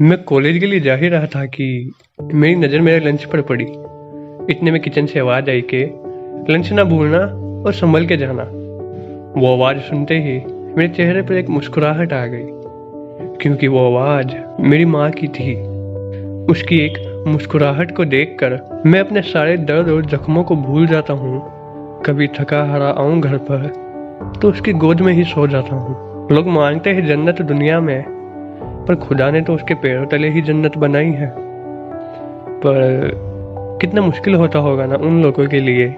मैं कॉलेज के लिए जा ही रहा था कि मेरी नज़र मेरे लंच पर पड़ी। इतने में किचन से आवाज़ आई कि लंच ना भूलना और संभल के जाना। वो आवाज़ सुनते ही मेरे चेहरे पर एक मुस्कुराहट आ गई, क्योंकि वो आवाज़ मेरी माँ की थी। उसकी एक मुस्कुराहट को देखकर मैं अपने सारे दर्द और जख्मों को भूल जाता हूँ। कभी थका हारा आऊँ घर पर तो उसकी गोद में ही सो जाता हूँ। लोग मानते हैं जन्नत दुनिया में पर खुदा ने तो उसके पैरों तले ही जन्नत बनाई है। पर कितना मुश्किल होता होगा ना उन लोगों के लिए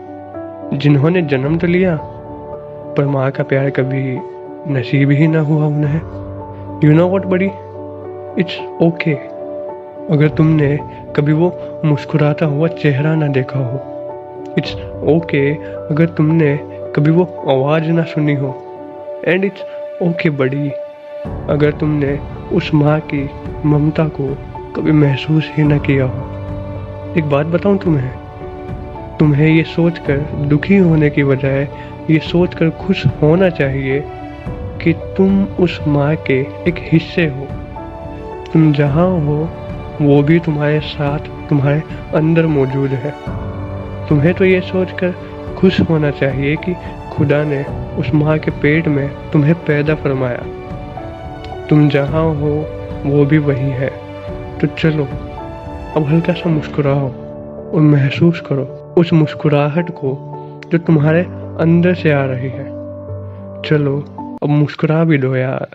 जिन्होंने जन्म तो लिया पर माँ का प्यार कभी नसीब ही ना हुआ उन्हें। यू नो वॉट बड़ी इट्स ओके अगर तुमने कभी वो मुस्कुराता हुआ चेहरा ना देखा हो इट्स ओके okay, अगर तुमने कभी वो आवाज़ ना सुनी हो एंड इट्स ओके बड़ी अगर तुमने उस माँ की ममता को कभी महसूस ही न किया हो। एक बात बताऊँ तुम्हें? तुम्हें ये सोचकर दुखी होने की बजाय ये सोचकर खुश होना चाहिए कि तुम उस माँ के एक हिस्से हो। तुम जहाँ हो, वो भी तुम्हारे साथ, तुम्हारे अंदर मौजूद है। तुम्हें तो ये सोचकर खुश होना चाहिए कि खुदा ने उस माँ के पेट में तुम्हें पैदा फरमाया। तुम जहाँ हो, वो भी वही है। तो चलो, अब हल्का सा मुस्कुराओ और महसूस करो उस मुस्कुराहट को जो तुम्हारे अंदर से आ रही है। चलो, अब मुस्कुरा भी दो यार।